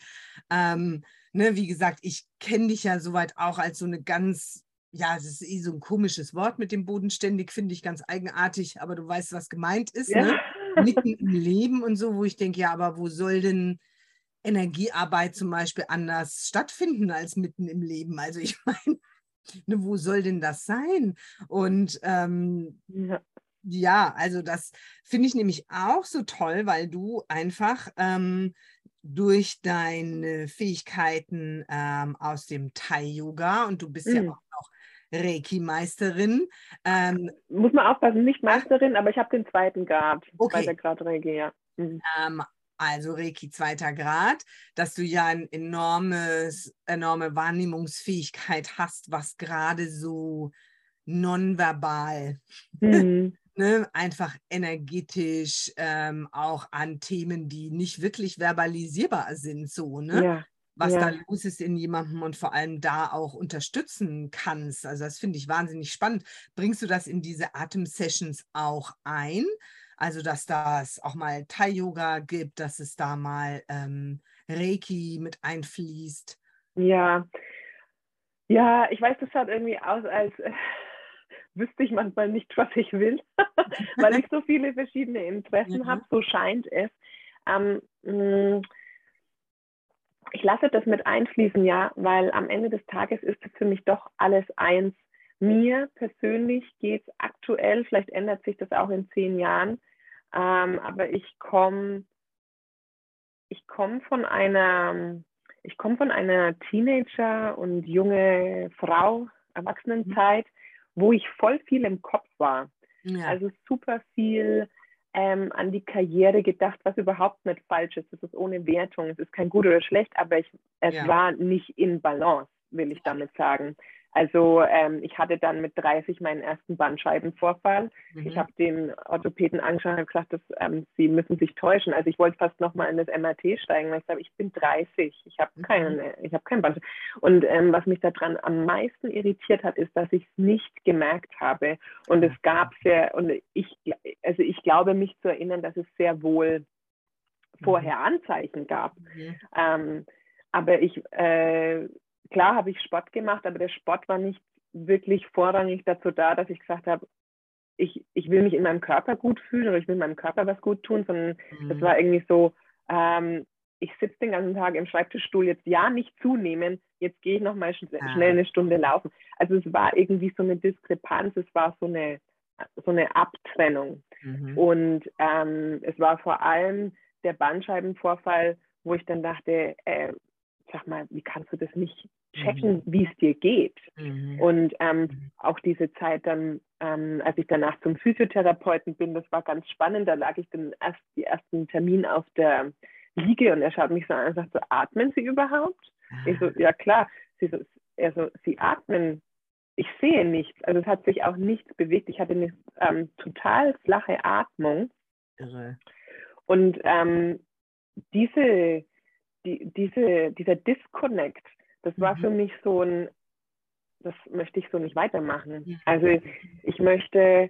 Ähm, ne, wie gesagt, ich kenne dich ja soweit auch als so eine ganz, ja, das ist eh so ein komisches Wort mit dem Bodenständig, finde ich ganz eigenartig, aber du weißt, was gemeint ist, ja. ne? Mitten im Leben und so, wo ich denke, ja, aber wo soll denn Energiearbeit zum Beispiel anders stattfinden als mitten im Leben. Also ich meine, ne, wo soll denn das sein? Und ähm, ja. ja. also das finde ich nämlich auch so toll, weil du einfach ähm, durch deine Fähigkeiten ähm, aus dem Thai-Yoga und du bist mhm. ja auch noch Reiki-Meisterin. Ähm, Muss man aufpassen, nicht Meisterin, aber ich habe den zweiten Grad. Okay. Zweiter Grad Reiki, ja. Mhm. Ähm, also Reiki zweiter Grad, dass du ja eine enormes, enorme Wahrnehmungsfähigkeit hast, was gerade so nonverbal mhm ne, einfach energetisch ähm, auch an Themen, die nicht wirklich verbalisierbar sind, so, ne? Ja. Was ja. da los ist in jemandem und vor allem da auch unterstützen kannst. Also das finde ich wahnsinnig spannend. Bringst du das in diese Atem-Sessions auch ein? Also, dass das auch mal Thai-Yoga gibt, dass es da mal ähm, Reiki mit einfließt. Ja, ja, ich weiß, das schaut irgendwie aus, als äh, wüsste ich manchmal nicht, was ich will, weil ich so viele verschiedene Interessen mhm. habe, so scheint es. Ähm, mm, ich lasse das mit einfließen, ja, weil am Ende des Tages ist es für mich doch alles eins. Mir persönlich geht es aktuell, vielleicht ändert sich das auch in zehn Jahren, ähm, aber ich komme ich komm von einer, ich komme von einer Teenager und junge Frau, Erwachsenenzeit, wo ich voll viel im Kopf war. Ja. Also super viel ähm, an die Karriere gedacht, was überhaupt nicht falsch ist. Das ist ohne Wertung. Es ist kein gut oder schlecht, aber ich, es ja. war nicht in Balance, will ich damit sagen. Also ähm, ich hatte dann mit 30 meinen ersten Bandscheibenvorfall. Mhm. Ich habe den Orthopäden angeschaut und gesagt, dass, ähm, sie müssen sich täuschen. Also ich wollte fast nochmal in das MRT steigen, weil ich sage, ich bin 30, ich habe mhm. keinen, ich habe keinen Bandscheiben. Und ähm, was mich daran am meisten irritiert hat, ist, dass ich es nicht gemerkt habe. Und es gab sehr, und ich, also ich glaube mich zu erinnern, dass es sehr wohl mhm. vorher Anzeichen gab. Mhm. Aber ich äh, klar habe ich Sport gemacht, aber der Sport war nicht wirklich vorrangig dazu da, dass ich gesagt habe, ich, ich will mich in meinem Körper gut fühlen oder ich will meinem Körper was gut tun, sondern mhm. das war irgendwie so, ähm, ich sitze den ganzen Tag im Schreibtischstuhl, jetzt ja nicht zunehmen, jetzt gehe ich nochmal sch ah. schnell eine Stunde laufen. Also es war irgendwie so eine Diskrepanz, es war so eine, so eine Abtrennung. Mhm. Und ähm, es war vor allem der Bandscheibenvorfall, wo ich dann dachte, äh, sag mal, wie kannst du das nicht checken, mhm. wie es dir geht? Mhm. Und ähm, mhm. auch diese Zeit dann, ähm, als ich danach zum Physiotherapeuten bin, das war ganz spannend. Da lag ich dann erst die ersten Termin auf der Liege und er schaut mich so an und sagt so, atmen Sie überhaupt? Ah. Ich so, ja klar. Sie so, er so, Sie atmen. Ich sehe nichts. Also es hat sich auch nichts bewegt. Ich hatte eine ähm, total flache Atmung. Irre. Und ähm, diese die, diese, dieser Disconnect, das war mhm. für mich so ein, das möchte ich so nicht weitermachen. Also ich möchte,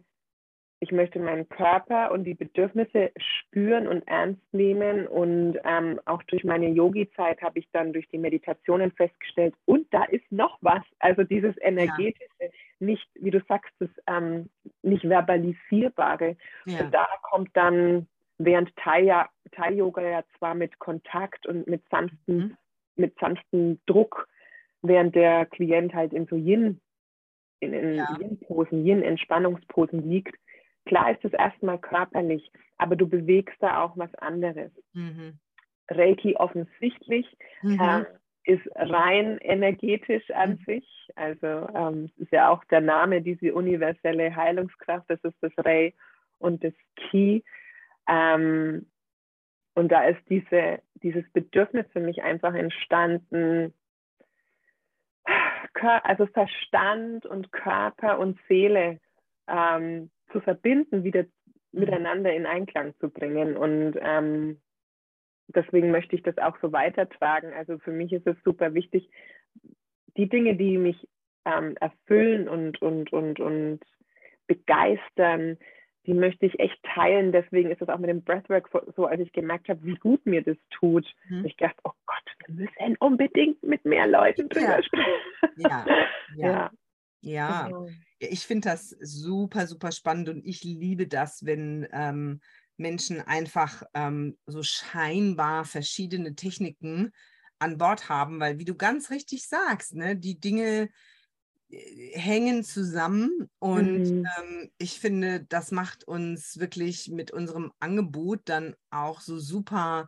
ich möchte meinen Körper und die Bedürfnisse spüren und ernst nehmen. Und ähm, auch durch meine Yogi-Zeit habe ich dann durch die Meditationen festgestellt, und da ist noch was. Also dieses energetische, ja. nicht, wie du sagst, das ähm, nicht verbalisierbare. Ja. Und da kommt dann während Thai-Yoga Thai ja zwar mit Kontakt und mit sanften, mhm. mit sanftem Druck, während der Klient halt in so Yin, in, in ja. Yin-Posen, Yin-Entspannungsposen liegt. Klar ist es erstmal körperlich, aber du bewegst da auch was anderes. Mhm. Reiki offensichtlich mhm. äh, ist rein energetisch an mhm. sich. Also ähm, ist ja auch der Name, diese universelle Heilungskraft, das ist das Rei und das Ki. Ähm, und da ist diese, dieses Bedürfnis für mich einfach entstanden, also Verstand und Körper und Seele ähm, zu verbinden, wieder miteinander in Einklang zu bringen. Und ähm, deswegen möchte ich das auch so weitertragen. Also für mich ist es super wichtig, die Dinge, die mich ähm, erfüllen und, und, und, und begeistern, die möchte ich echt teilen. Deswegen ist es auch mit dem Breathwork so, als ich gemerkt habe, wie gut mir das tut. Mhm. Ich dachte, oh Gott, wir müssen unbedingt mit mehr Leuten drüber ja. sprechen. Ja, ja. ja. Genau. ja. Ich finde das super, super spannend und ich liebe das, wenn ähm, Menschen einfach ähm, so scheinbar verschiedene Techniken an Bord haben, weil wie du ganz richtig sagst, ne, die Dinge hängen zusammen und Mhm. ähm, ich finde, das macht uns wirklich mit unserem Angebot dann auch so super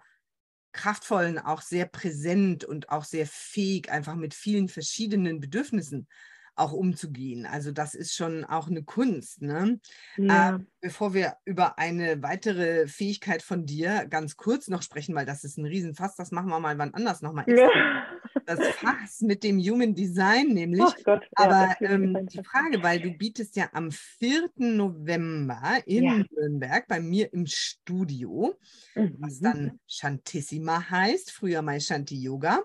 kraftvoll und auch sehr präsent und auch sehr fähig, einfach mit vielen verschiedenen Bedürfnissen auch umzugehen. Also das ist schon auch eine Kunst. Ne? Äh, Ja. bevor wir über eine weitere Fähigkeit von dir ganz kurz noch sprechen, weil das ist ein Riesenfass, das machen wir mal wann anders nochmal. ja. Das Fass mit dem Human Design nämlich. Ach Gott. Aber ähm, die Frage, weil du bietest ja am 4. November in Ja. Nürnberg bei mir im Studio, was Mhm. dann Shantissima heißt, früher mal Shanti Yoga.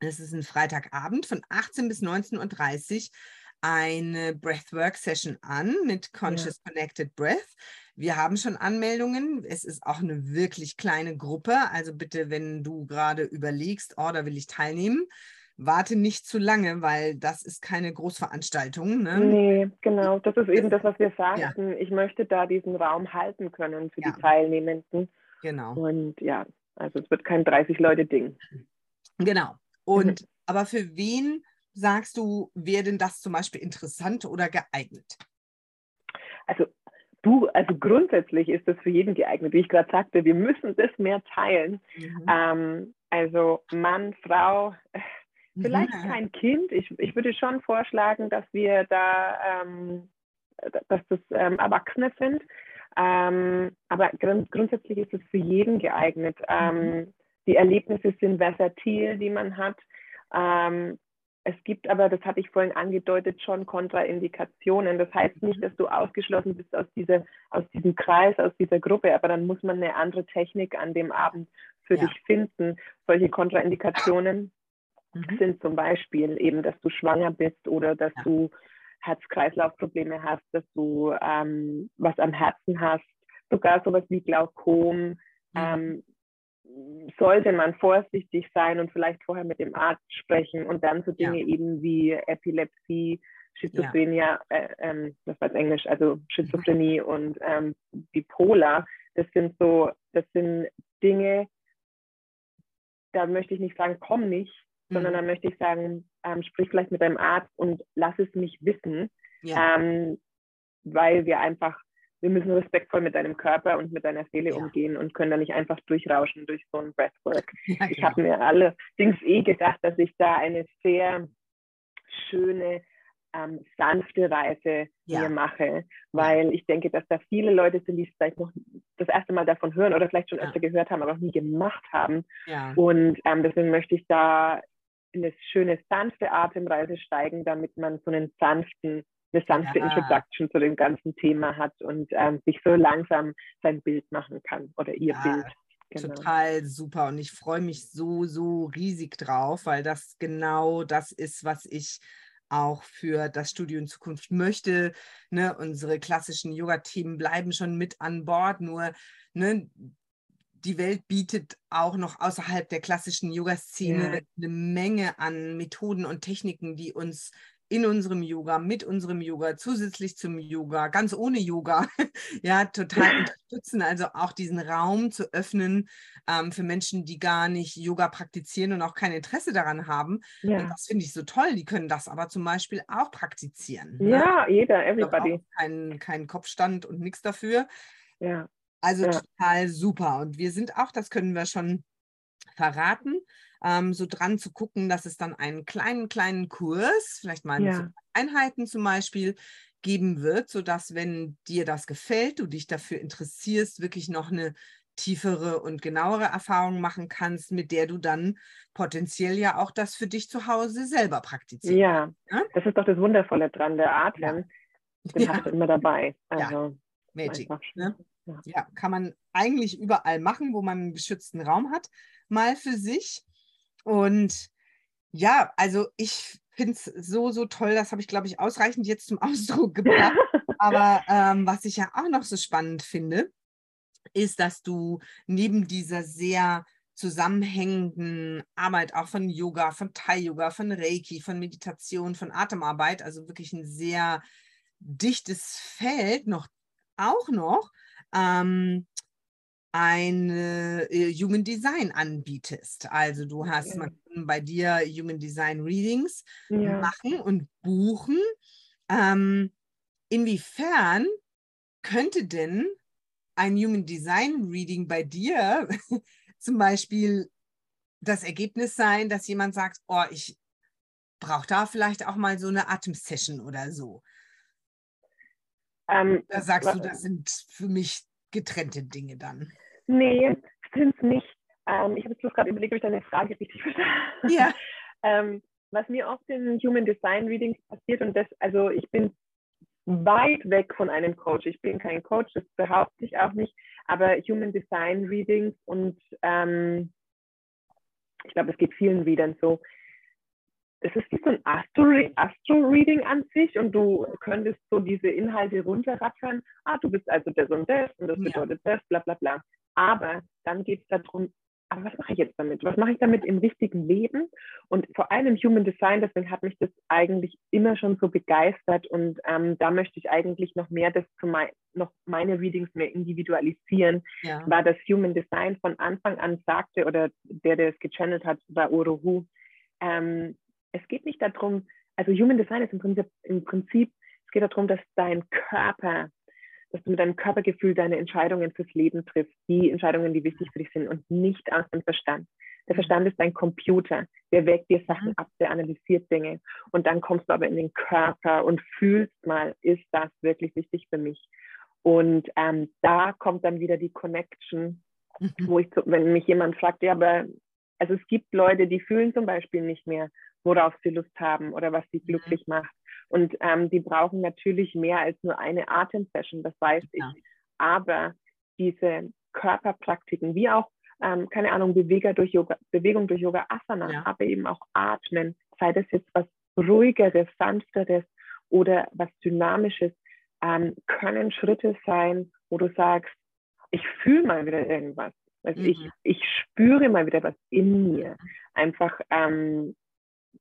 Es ist ein Freitagabend von 18 bis 19.30 Uhr eine Breathwork-Session an mit Conscious Connected Breath. Wir haben schon Anmeldungen. Es ist auch eine wirklich kleine Gruppe. Also bitte, wenn du gerade überlegst, oh, da will ich teilnehmen, warte nicht zu lange, weil das ist keine Großveranstaltung. Ne? Nee, genau. Das ist eben das, was wir sagten. Ich möchte da diesen Raum halten können für Ja. die Teilnehmenden. Genau. Und ja, also es wird kein 30-Leute-Ding. Genau. Und aber für wen sagst du, wäre denn das zum Beispiel interessant oder geeignet? Also du, also grundsätzlich ist das für jeden geeignet. Wie ich gerade sagte, wir müssen das mehr teilen. Mhm. Ähm, also Mann, Frau, vielleicht Mhm. kein Kind. Ich, ich würde schon vorschlagen, dass wir da, ähm, dass das ähm, Erwachsene sind. Ähm, aber grund grundsätzlich ist es für jeden geeignet. Ähm, die Erlebnisse sind versatil, die man hat. Ähm, es gibt aber, das hatte ich vorhin angedeutet, schon Kontraindikationen. Das heißt nicht, dass du ausgeschlossen bist aus, dieser, aus diesem Kreis, aus dieser Gruppe, aber dann muss man eine andere Technik an dem Abend für Ja. dich finden. Solche Kontraindikationen Mhm. sind zum Beispiel eben, dass du schwanger bist oder dass Ja. du Herz-Kreislauf-Probleme hast, dass du ähm, was am Herzen hast, sogar sowas wie Glaukom. Mhm. Ähm, sollte man vorsichtig sein und vielleicht vorher mit dem Arzt sprechen und dann so Ja. Dinge eben wie Epilepsie, Schizophrenie, äh, ähm, das war Englisch, also Schizophrenie und ähm, Bipolar, das sind so, das sind Dinge, da möchte ich nicht sagen, komm nicht, sondern Mhm. dann möchte ich sagen, ähm, sprich vielleicht mit deinem Arzt und lass es mich wissen, Ja. ähm, weil wir einfach, wir müssen respektvoll mit deinem Körper und mit deiner Seele Ja. umgehen und können da nicht einfach durchrauschen durch so ein Breathwork. ja, Ich genau. habe mir allerdings eh gedacht, dass ich da eine sehr schöne, ähm, sanfte Reise Ja. mir mache, weil ich denke, dass da viele Leute sind, die vielleicht noch das erste Mal davon hören oder vielleicht schon öfter gehört haben, aber noch nie gemacht haben. Und ähm, deswegen möchte ich da in eine schöne, sanfte Atemreise steigen, damit man so einen sanften, eine sanfte Ja. Introduction zu dem ganzen Thema hat und ähm, sich so langsam sein Bild machen kann oder ihr Ja, Bild. Genau. Total super und ich freue mich so, so riesig drauf, weil das genau das ist, was ich auch für das Studio in Zukunft möchte. Ne? Unsere klassischen Yoga-Themen bleiben schon mit an Bord, nur ne, die Welt bietet auch noch außerhalb der klassischen Yoga-Szene Ja. eine Menge an Methoden und Techniken, die uns in unserem Yoga, mit unserem Yoga, zusätzlich zum Yoga, ganz ohne Yoga, ja, total unterstützen. Also auch diesen Raum zu öffnen ähm, für Menschen, die gar nicht Yoga praktizieren und auch kein Interesse daran haben. Und Ja. das finde ich so toll. Die können das aber zum Beispiel auch praktizieren. ne? ja, jeder, Ich glaub everybody. keinen kein Kopfstand und nichts dafür. Ja. Also Ja. total super. Und wir sind auch, das können wir schon verraten, ähm, so dran zu gucken, dass es dann einen kleinen, kleinen Kurs, vielleicht mal Ja. Einheiten zum Beispiel, geben wird, sodass, wenn dir das gefällt, du dich dafür interessierst, wirklich noch eine tiefere und genauere Erfahrung machen kannst, mit der du dann potenziell ja auch das für dich zu Hause selber praktizierst. ja, Ja? das ist doch das Wundervolle dran. Der Atem, den Ja, hast du immer dabei. Ja. Also Magic. Ne? Ja. Ja, kann man eigentlich überall machen, wo man einen geschützten Raum hat, mal für sich. Und ja, also ich finde es so, so toll. Das habe ich, glaube ich, ausreichend jetzt zum Ausdruck gebracht. Aber ähm, was ich ja auch noch so spannend finde, ist, dass du neben dieser sehr zusammenhängenden Arbeit auch von Yoga, von Thai-Yoga, von Reiki, von Meditation, von Atemarbeit, also wirklich ein sehr dichtes Feld noch auch noch ähm, eine äh, Human Design anbietest. Also du hast man kann bei dir Human Design Readings Ja. machen und buchen. Ähm, inwiefern könnte denn ein Human Design Reading bei dir zum Beispiel das Ergebnis sein, dass jemand sagt, oh, ich brauche da vielleicht auch mal so eine Atemsession oder so. Ähm, Da sagst du, das sind für mich getrennte Dinge dann. Nee, stimmt nicht. Ähm, ich habe jetzt bloß gerade überlegt, ob ich deine Frage richtig verstanden Ja. ähm, Was mir oft in Human Design Readings passiert, und das, also ich bin weit weg von einem Coach. Ich bin kein Coach, das behaupte ich auch nicht, aber Human Design Readings und ähm, ich glaube, es geht vielen Readern so. Es ist wie so ein Astro- Astro-Reading an sich und du könntest so diese Inhalte runterrattern. Ah, du bist also das und das und das Ja. bedeutet das, bla bla bla. Aber dann geht es darum, aber was mache ich jetzt damit? Was mache ich damit im richtigen Leben? Und vor allem Human Design, deswegen hat mich das eigentlich immer schon so begeistert und ähm, da möchte ich eigentlich noch mehr das zu mein, noch meine Readings mehr individualisieren, Ja. war das Human Design von Anfang an sagte oder der, der es gechannelt hat, war Uruhu. Ähm, es geht nicht darum, also Human Design ist im Prinzip, im Prinzip, es geht darum, dass dein Körper, dass du mit deinem Körpergefühl deine Entscheidungen fürs Leben triffst, die Entscheidungen, die wichtig für dich sind und nicht aus dem Verstand. Der Verstand ist dein Computer, der wägt dir Sachen Mhm. ab, der analysiert Dinge. Und dann kommst du aber in den Körper und fühlst mal, ist das wirklich wichtig für mich? Und ähm, da kommt dann wieder die Connection, Mhm. wo ich, wenn mich jemand fragt, ja, aber also es gibt Leute, die fühlen zum Beispiel nicht mehr, worauf sie Lust haben oder was sie glücklich macht. Und ähm, die brauchen natürlich mehr als nur eine Atemsession, das weiß Ja. ich. Aber diese Körperpraktiken, wie auch, ähm, keine Ahnung, Beweger durch Yoga, Bewegung durch Yoga Asana, Ja. aber eben auch Atmen, sei das jetzt was ruhigeres, sanfteres oder was dynamisches, ähm, können Schritte sein, wo du sagst, ich fühle mal wieder irgendwas. Also ich, Mhm. ich spüre mal wieder was in mir. Einfach ähm,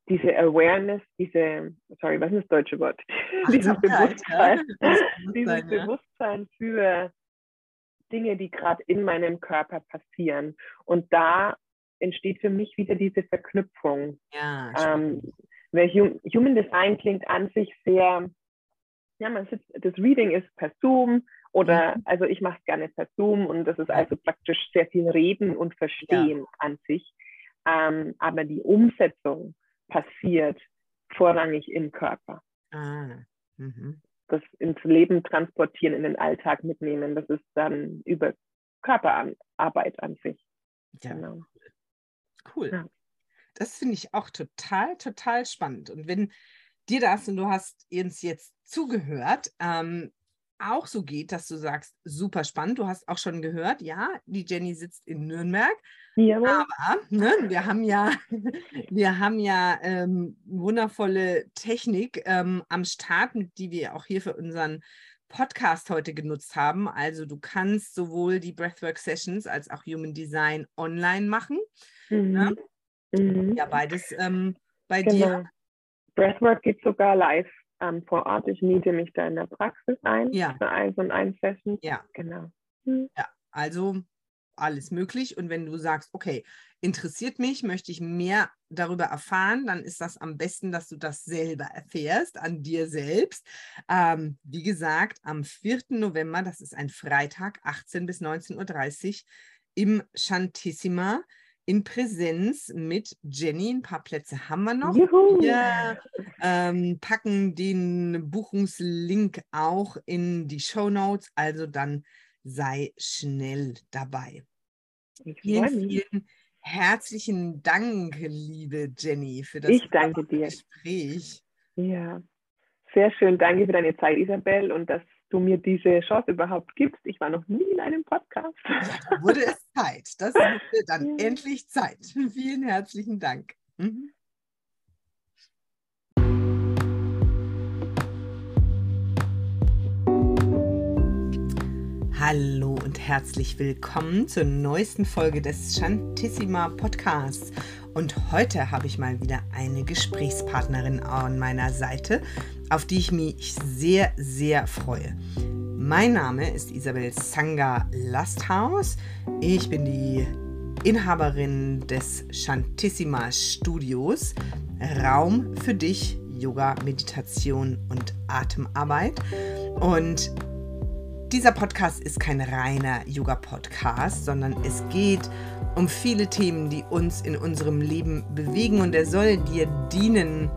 diese Awareness, diese, sorry, was ist das deutsche Wort? dieses Achtsamkeit, ja. Bewusstsein, Das dieses Bewusstsein, ja. Für Dinge, die gerade in meinem Körper passieren. Und da entsteht für mich wieder diese Verknüpfung. Ja, Ähm, weil Hum Human Design klingt an sich sehr, ja, man sitzt, das Reading ist per Zoom oder, Mhm. also ich mache es gerne per Zoom und das ist also praktisch sehr viel Reden und Verstehen an sich. Ähm, aber die Umsetzung passiert vorrangig im Körper. ah. Mhm. Das ins Leben transportieren, in den Alltag mitnehmen, das ist dann über Körperarbeit an sich. Ja, Genau. cool. Ja. Das finde ich auch total, total spannend. Und wenn dir das, und du hast uns jetzt zugehört, ähm, auch so geht, dass du sagst, super spannend, du hast auch schon gehört, ja, die Jenny sitzt in Nürnberg, Jawohl. aber ne, wir haben ja, wir haben ja ähm, wundervolle Technik ähm, am Start, die wir auch hier für unseren Podcast heute genutzt haben. Also du kannst sowohl die Breathwork Sessions als auch Human Design online machen. Mhm. Mhm. Ja, beides ähm, bei dir. Genau. Breathwork geht sogar live ähm, vor Ort. Ich miete mich da in der Praxis ein Ja. für eins und ein Session. Ja. Genau. Mhm. Also alles möglich. Und wenn du sagst, okay, interessiert mich, möchte ich mehr darüber erfahren, dann ist das am besten, dass du das selber erfährst, an dir selbst. Ähm, wie gesagt, am 4. November, das ist ein Freitag, 18 bis 19.30 Uhr im Chantissima in Präsenz mit Jenny. Ein paar Plätze haben wir noch. Juhu. Wir ähm, packen den Buchungslink auch in die Show Notes, also dann sei schnell dabei. Ich Vielen, vielen herzlichen Dank, liebe Jenny, für das Ich danke dir. Gespräch. Ja, sehr schön. Danke für deine Zeit, Isabel, und dass du mir diese Chance überhaupt gibst. Ich war noch nie in einem Podcast. Ja, wurde es Zeit. Das wurde dann Ja. endlich Zeit. Vielen herzlichen Dank. Mhm. Hallo und herzlich willkommen zur neuesten Folge des Chantissima Podcasts. Und heute habe ich mal wieder eine Gesprächspartnerin an meiner Seite, auf die ich mich sehr, sehr freue. Mein Name ist Isabel Sanga Lasthaus. Ich bin die Inhaberin des Shantissima Studios. Raum für dich, Yoga, Meditation und Atemarbeit. Und dieser Podcast ist kein reiner Yoga-Podcast, sondern es geht um viele Themen, die uns in unserem Leben bewegen und er soll dir dienen,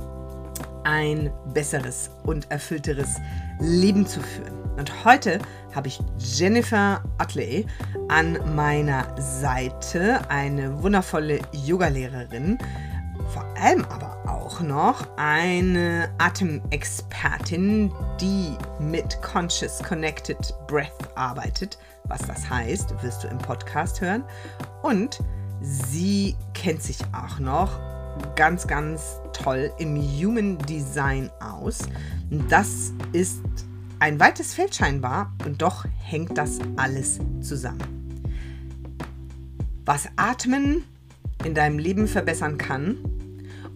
ein besseres und erfüllteres Leben zu führen. Und heute habe ich Jennifer Utley an meiner Seite, eine wundervolle Yogalehrerin, vor allem aber auch noch eine Atemexpertin, die mit Conscious Connected Breath arbeitet. Was das heißt, wirst du im Podcast hören. Und sie kennt sich auch noch ganz, ganz toll im Human Design aus. Das ist ein weites Feld scheinbar und doch hängt das alles zusammen. Was Atmen in deinem Leben verbessern kann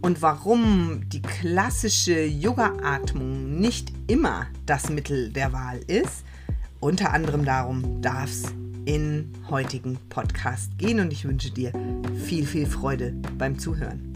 und warum die klassische Yoga-Atmung nicht immer das Mittel der Wahl ist, unter anderem darum darf es in heutigen Podcast gehen und ich wünsche dir viel, viel Freude beim Zuhören.